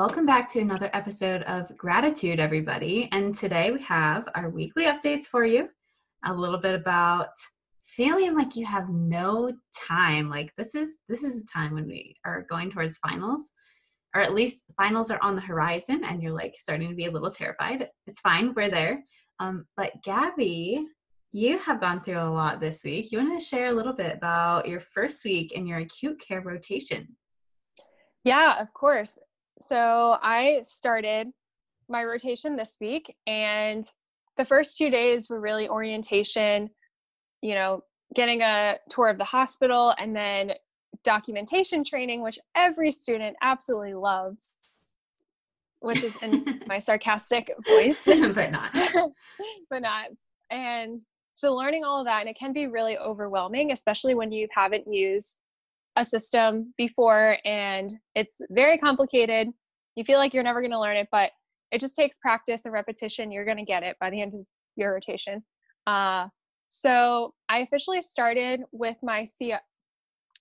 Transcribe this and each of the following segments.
Welcome back to another episode of Graditude, everybody. And today we have our weekly updates for you, a little bit about feeling like you have no time. Like this is this is a time when we are going towards finals or at least finals are on the horizon and you're like starting to be a little terrified. It's fine we're there. Um, but gabby you have gone through a lot this week. You want to share a little bit about your first week in your acute care rotation? Yeah of course so i started my rotation this week and the first two days were really orientation you know, getting a tour of the hospital and then documentation training, which every student absolutely loves, which is in my sarcastic voice, but not. but not. And so learning all of that, and it can be really overwhelming, especially when you haven't used a system before and it's very complicated. You feel like you're never going to learn it, but it just takes practice and repetition. You're going to get it by the end of your rotation. Uh, so I officially started with my C,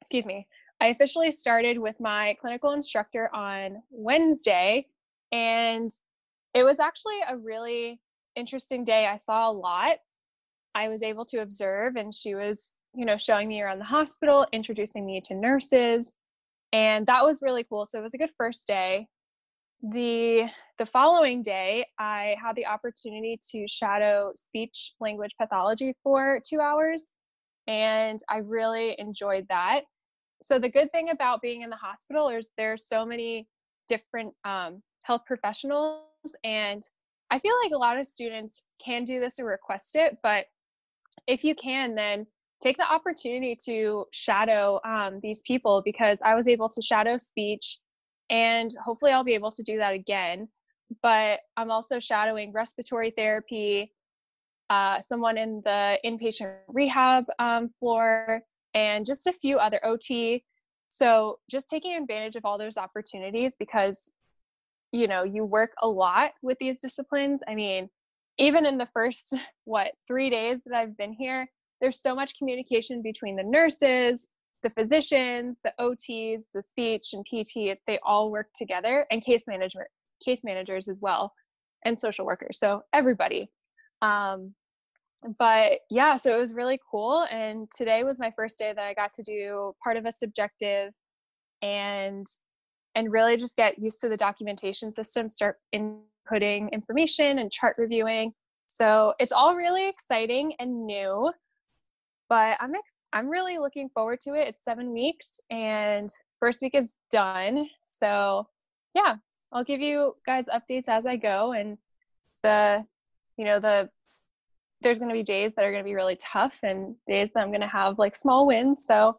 excuse me, I officially started with my clinical instructor on Wednesday, and it was actually a really interesting day. I saw a lot. I was able to observe, and she was, you know, showing me around the hospital, introducing me to nurses, and that was really cool. So it was a good first day the the following day i had the opportunity to shadow speech language pathology for two hours and i really enjoyed that so the good thing about being in the hospital is there's so many different um, health professionals and i feel like a lot of students can do this or request it but if you can then take the opportunity to shadow um, these people because i was able to shadow speech and hopefully I'll be able to do that again. But I'm also shadowing respiratory therapy, uh, someone in the inpatient rehab um, floor, and just a few other OT. So just taking advantage of all those opportunities because you know you work a lot with these disciplines. I mean, even in the first what three days that I've been here, there's so much communication between the nurses, the physicians, the OTs, the speech and PT, they all work together and case management, case managers as well, and social workers. So everybody. Um, but yeah, so it was really cool. And today was my first day that I got to do part of a subjective and and really just get used to the documentation system, start inputting information and chart reviewing. So it's all really exciting and new, but I'm ex- I'm really looking forward to it. It's seven weeks and first week is done. So yeah, I'll give you guys updates as I go and the you know the there's going to be days that are going to be really tough and days that I'm going to have like small wins. So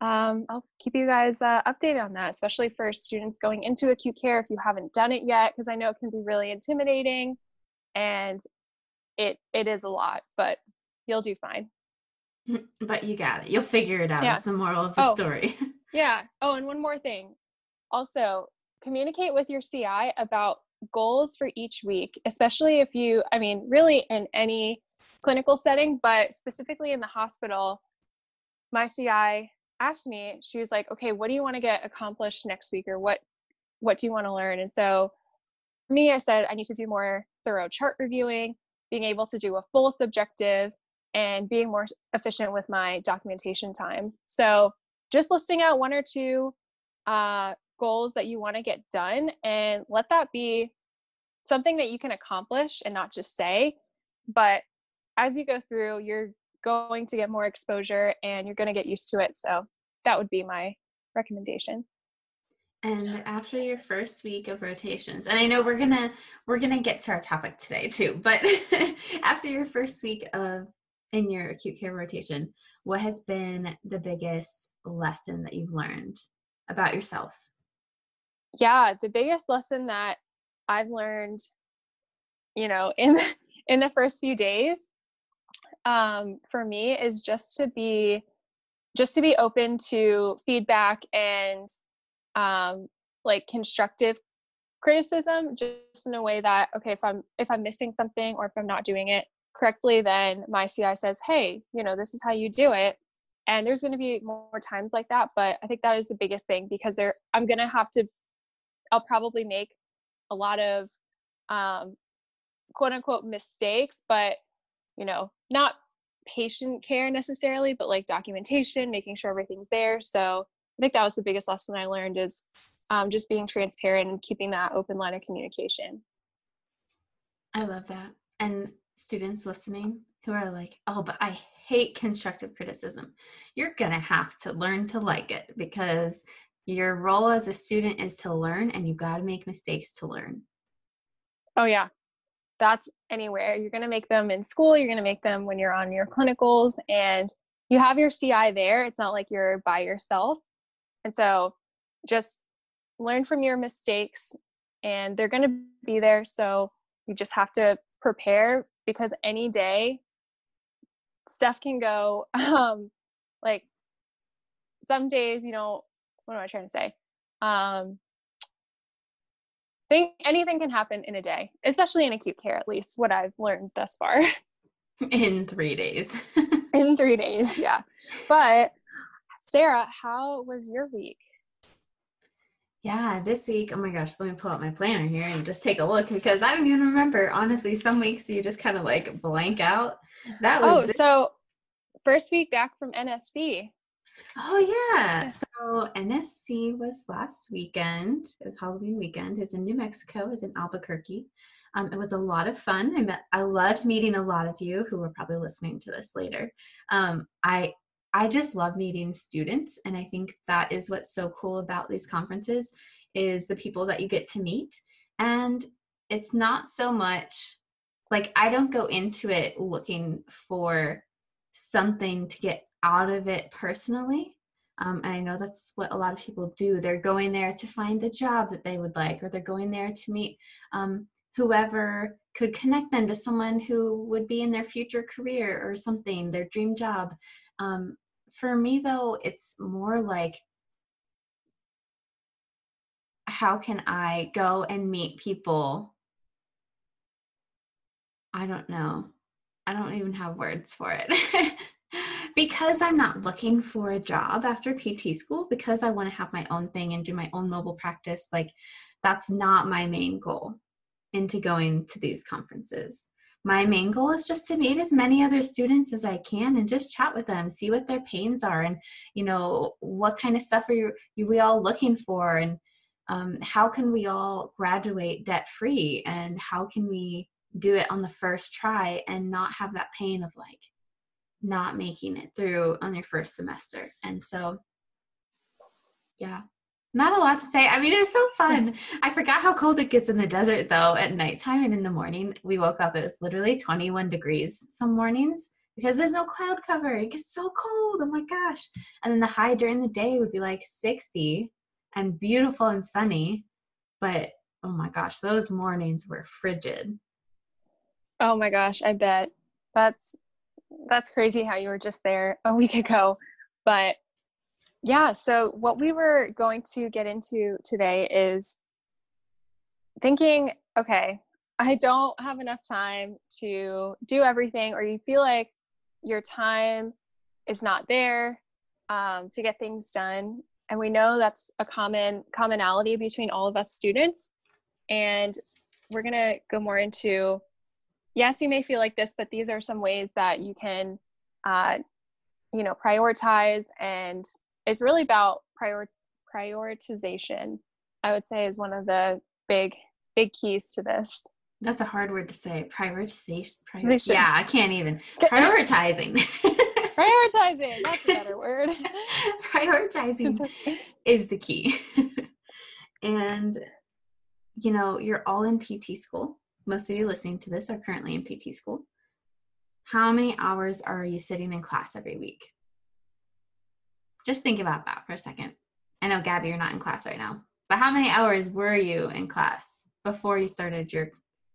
um, I'll keep you guys uh, updated on that, especially for students going into acute care if you haven't done it yet, because I know it can be really intimidating and it it is a lot, but you'll do fine. But you got it. You'll figure it out. Yeah. It's the moral of the oh, story. yeah. Oh, and one more thing. Also, communicate with your CI about goals for each week, especially if you, I mean, really in any clinical setting, but specifically in the hospital. My CI asked me, she was like, okay, what do you want to get accomplished next week or what what do you want to learn? And so me, I said I need to do more thorough chart reviewing, being able to do a full subjective, and being more efficient with my documentation time. So just listing out one or two uh, goals that you want to get done and let that be something that you can accomplish and not just say. But as you go through, you're going to get more exposure and you're going to get used to it. So that would be my recommendation. And after your first week of rotations, and I know we're gonna we're gonna get to our topic today too, but after your first week of in your acute care rotation, what has been the biggest lesson that you've learned about yourself? Yeah, the biggest lesson that I've learned, you know, in in the first few days, um, for me is just to be just to be open to feedback and um, like constructive criticism just in a way that okay if i'm if i'm missing something or if i'm not doing it correctly then my ci says hey you know this is how you do it and there's going to be more times like that but i think that is the biggest thing because there i'm going to have to i'll probably make a lot of um, quote unquote mistakes but you know not patient care necessarily but like documentation making sure everything's there so I think that was the biggest lesson I learned is um, just being transparent and keeping that open line of communication. I love that. And students listening who are like, oh, but I hate constructive criticism, you're going to have to learn to like it because your role as a student is to learn and you've got to make mistakes to learn. Oh, yeah. That's anywhere. You're going to make them in school, you're going to make them when you're on your clinicals, and you have your CI there. It's not like you're by yourself. And so just learn from your mistakes and they're going to be there. So you just have to prepare because any day stuff can go um like some days, you know, what am I trying to say? Um think anything can happen in a day, especially in acute care at least what I've learned thus far. in 3 days. in 3 days, yeah. But Sarah, how was your week? Yeah, this week, oh my gosh, let me pull out my planner here and just take a look because I don't even remember. Honestly, some weeks you just kind of like blank out. That was Oh, this- so first week back from NSC. Oh yeah. So NSC was last weekend. It was Halloween weekend. It was in New Mexico. It was in Albuquerque. Um, it was a lot of fun. I met. I loved meeting a lot of you who were probably listening to this later. Um, I I just love meeting students and I think that is what's so cool about these conferences is the people that you get to meet and it's not so much like I don't go into it looking for something to get out of it personally. Um, and I know that's what a lot of people do. They're going there to find a job that they would like, or they're going there to meet um, whoever could connect them to someone who would be in their future career or something, their dream job. Um, for me, though, it's more like how can I go and meet people? I don't know. I don't even have words for it. because I'm not looking for a job after PT school, because I want to have my own thing and do my own mobile practice, like that's not my main goal into going to these conferences my main goal is just to meet as many other students as I can and just chat with them, see what their pains are, and you know what kind of stuff are you, are we all looking for, and um, how can we all graduate debt free, and how can we do it on the first try and not have that pain of like not making it through on your first semester. And so, yeah, not a lot to say. I mean, it was so fun. I forgot how cold it gets in the desert though at nighttime and in the morning. We woke up, it was literally 21 degrees some mornings because there's no cloud cover. It gets so cold. Oh my gosh. And then the high during the day would be like 60 and beautiful and sunny. But oh my gosh, those mornings were frigid. Oh my gosh, I bet. That's that's crazy how you were just there a week ago. But yeah, so what we were going to get into today is thinking, okay, I don't have enough time to do everything, or you feel like your time is not there um, to get things done. And we know that's a common commonality between all of us students. And we're going to go more into yes, you may feel like this, but these are some ways that you can, uh, you know, prioritize and it's really about prior prioritization i would say is one of the big big keys to this That's a hard word to say. Prioritization. Prior- yeah, I can't even. Prioritizing. Prioritizing. That's a better word. Prioritizing is the key. and, you know, you're all in PT school. Most of you listening to this are currently in PT school. How many hours are you sitting in class every week? Just think about that for a second. I know, Gabby, you're not in class right now, but how many hours were you in class before you started your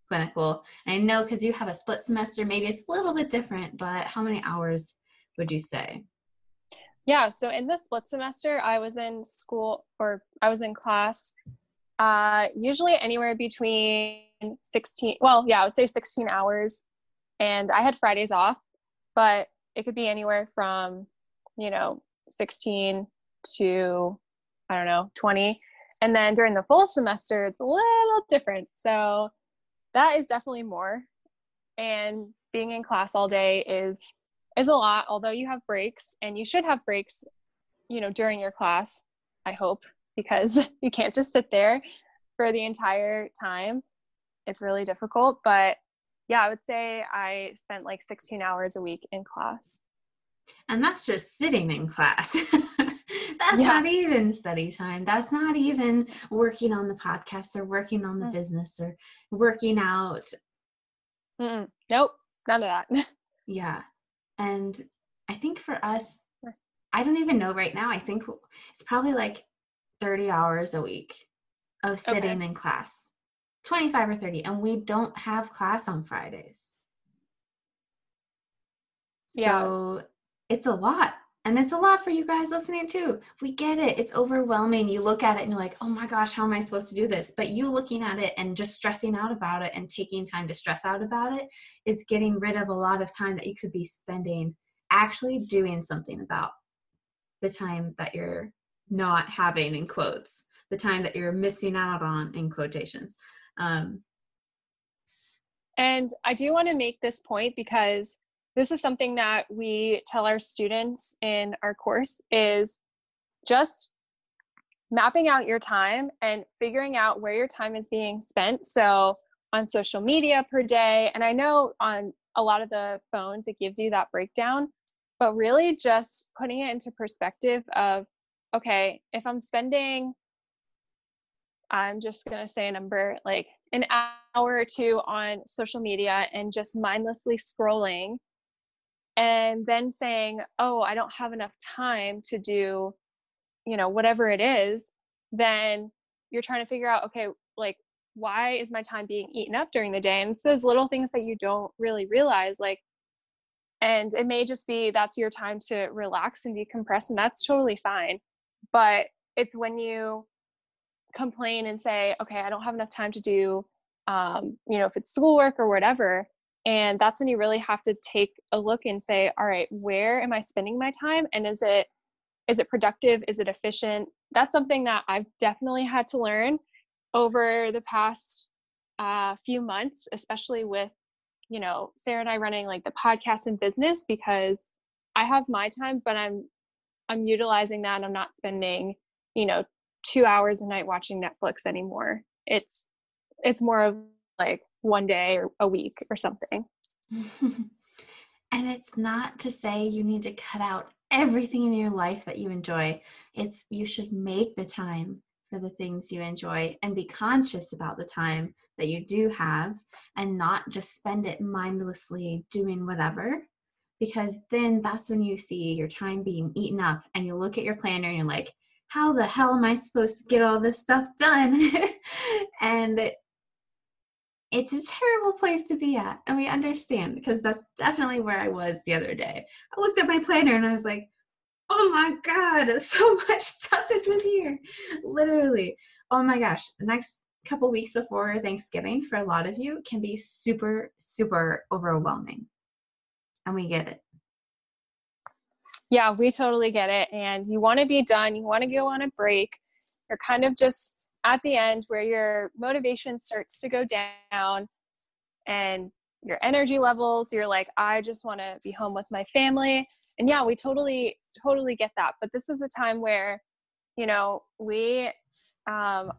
clinical? And I know because you have a split semester, maybe it's a little bit different, but how many hours would you say? Yeah, so in the split semester, I was in school or I was in class uh, usually anywhere between 16, well, yeah, I would say 16 hours. And I had Fridays off, but it could be anywhere from, you know, 16 to, I don't know, 20. And then during the full semester, it's a little different. So that is definitely more. And being in class all day is is a lot although you have breaks and you should have breaks you know during your class i hope because you can't just sit there for the entire time it's really difficult but yeah i would say i spent like 16 hours a week in class and that's just sitting in class that's yeah. not even study time that's not even working on the podcast or working on the mm. business or working out Mm-mm. nope none of that yeah and I think for us, I don't even know right now. I think it's probably like 30 hours a week of sitting okay. in class 25 or 30. And we don't have class on Fridays. Yeah. So it's a lot. And it's a lot for you guys listening too. We get it. It's overwhelming. You look at it and you're like, oh my gosh, how am I supposed to do this? But you looking at it and just stressing out about it and taking time to stress out about it is getting rid of a lot of time that you could be spending actually doing something about the time that you're not having in quotes, the time that you're missing out on in quotations. Um, and I do want to make this point because this is something that we tell our students in our course is just mapping out your time and figuring out where your time is being spent. So on social media per day and i know on a lot of the phones it gives you that breakdown but really just putting it into perspective of okay if i'm spending i'm just going to say a number like an hour or two on social media and just mindlessly scrolling and then saying oh i don't have enough time to do you know whatever it is then you're trying to figure out okay like why is my time being eaten up during the day? And it's those little things that you don't really realize like and it may just be that's your time to relax and decompress and that's totally fine but it's when you complain and say okay i don't have enough time to do um, you know if it's schoolwork or whatever and that's when you really have to take a look and say all right where am i spending my time? And is it is it productive? Is it efficient? That's something that i've definitely had to learn over the past uh, few months especially with you know sarah and i running like the podcast and business because i have my time but i'm i'm utilizing that. And i'm not spending you know two hours a night watching netflix anymore. It's it's more of like one day or a week or something. and it's not to say you need to cut out everything in your life that you enjoy. It's you should make the time for the things you enjoy and be conscious about the time that you do have and not just spend it mindlessly doing whatever because then that's when you see your time being eaten up and you look at your planner and you're like how the hell am i supposed to get all this stuff done and it's a terrible place to be at. And we understand because that's definitely where I was the other day. I looked at my planner and I was like, oh my God, so much stuff is in here. Literally. Oh my gosh. The next couple weeks before Thanksgiving for a lot of you can be super, super overwhelming. And we get it. Yeah, we totally get it. And you want to be done, you want to go on a break. You're kind of just at the end where your motivation starts to go down and your energy levels you're like i just want to be home with my family. And yeah we totally totally get that. But this is a time where you know we um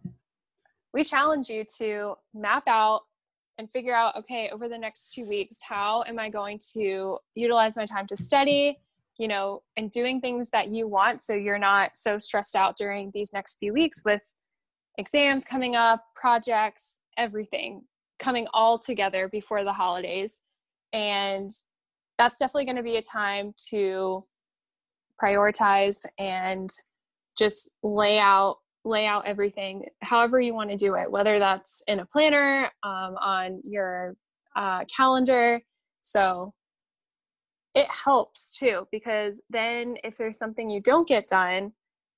we challenge you to map out and figure out okay over the next two weeks how am i going to utilize my time to study you know and doing things that you want so you're not so stressed out during these next few weeks with exams coming up projects everything coming all together before the holidays. And that's definitely going to be a time to prioritize and just lay out lay out everything however you want to do it whether that's in a planner um, on your uh, calendar. So it helps too because then if there's something you don't get done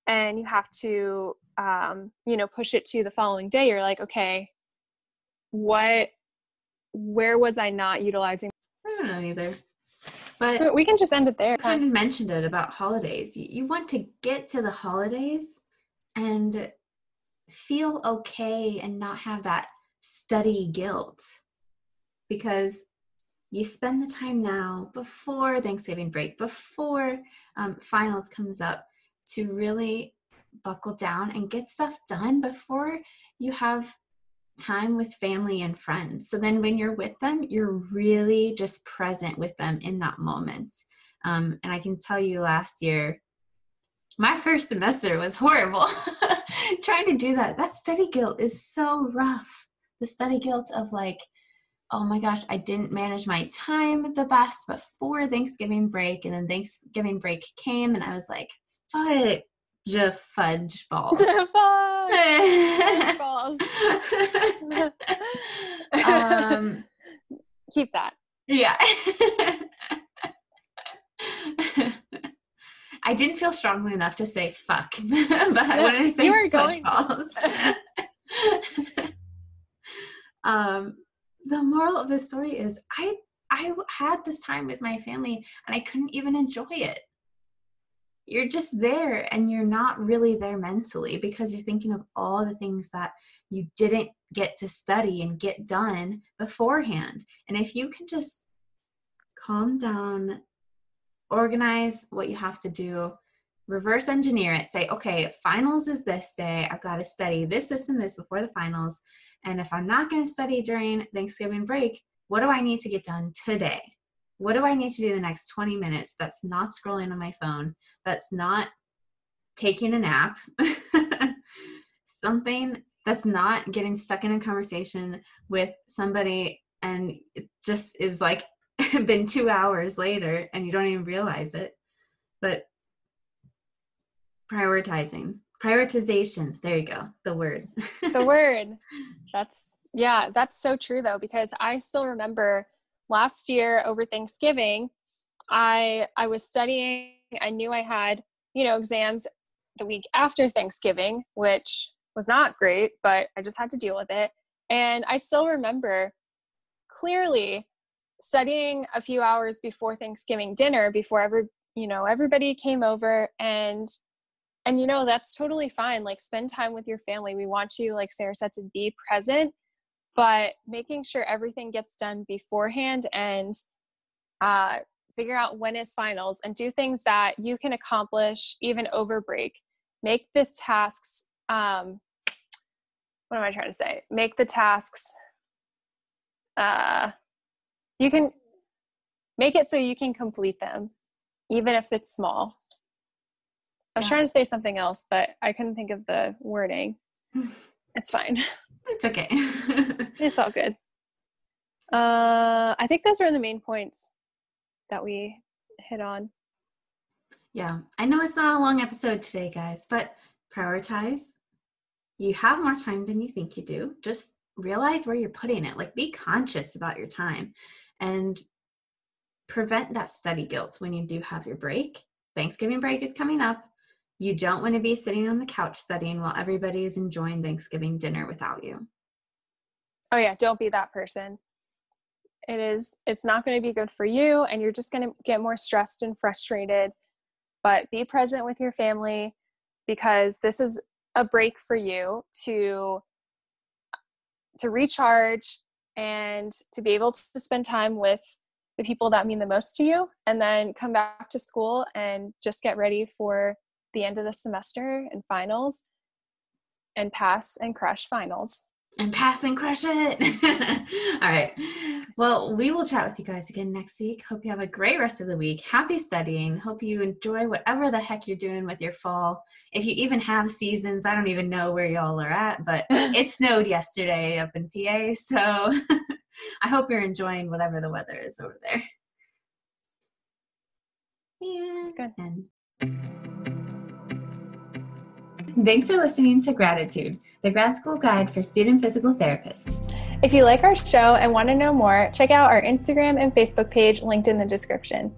and you have to um, you know push it to the following day you're like okay what where was i not utilizing? I don't know either. But we can just end it there. Kind of mentioned it about holidays. You, you want to get to the holidays and feel okay and not have that study guilt because you spend the time now before Thanksgiving break, before um, finals comes up, to really buckle down and get stuff done before you have time with family and friends. So then when you're with them, you're really just present with them in that moment. Um, and I can tell you last year, my first semester was horrible. Trying to do that, that study guilt is so rough. The study guilt of like, oh my gosh, I didn't manage my time the best before Thanksgiving break. And then Thanksgiving break came, and I was like, fudge, fudge balls. fudge balls. um, Keep that. Yeah. I didn't feel strongly enough to say fuck, but no, I wanted to say you were going balls. um, the moral of the story is I I had this time with my family and I couldn't even enjoy it. You're just there and you're not really there mentally because you're thinking of all the things that you didn't get to study and get done beforehand. And if you can just calm down organize what you have to do reverse engineer it say okay finals is this day. I've got to study this this and this before the finals. And if i'm not going to study during thanksgiving break what do i need to get done today what do i need to do the next 20 minutes that's not scrolling on my phone that's not taking a nap something that's not getting stuck in a conversation with somebody and it just is like been two hours later and you don't even realize it. But prioritizing, prioritization, there you go, the word. the word. That's, yeah, that's so true though, because I still remember last year over Thanksgiving, I I was studying. I knew I had, you know, exams the week after Thanksgiving, which was not great, but I just had to deal with it. And I still remember clearly studying a few hours before Thanksgiving dinner before every you know everybody came over and and you know that's totally fine like spend time with your family we want you like sarah said to be present but making sure everything gets done beforehand and uh, figure out when is finals and do things that you can accomplish even over break. Make the tasks um, what am i trying to say? Make the tasks uh, you can make it so you can complete them even if it's small. I was yeah. trying to say something else but i couldn't think of the wording. It's fine it's okay. It's all good. Uh i think those are the main points that we hit on. Yeah. I know it's not a long episode today guys but prioritize. You have more time than you think you do. Just realize where you're putting it. Like be conscious about your time and prevent that study guilt when you do have your break. Thanksgiving break is coming up. You don't want to be sitting on the couch studying while everybody is enjoying Thanksgiving dinner without you. Oh, yeah, don't be that person. It is, it's not going to be good for you, and you're just going to get more stressed and frustrated. But be present with your family because this is a break for you to to recharge and to be able to spend time with the people that mean the most to you and then come back to school and just get ready for the end of the semester and finals and pass and crush finals and pass and crush it. All right. Well, we will chat with you guys again next week. Hope you have a great rest of the week. Happy studying. Hope you enjoy whatever the heck you're doing with your fall. If you even have seasons, I don't even know where y'all are at, but it snowed yesterday up in PA. So I hope you're enjoying whatever the weather is over there. Yeah. That's good. And Thanks for listening to Graditude, the grad school guide for student physical therapists. If you like our show and want to know more, check out our Instagram and Facebook page linked in the description.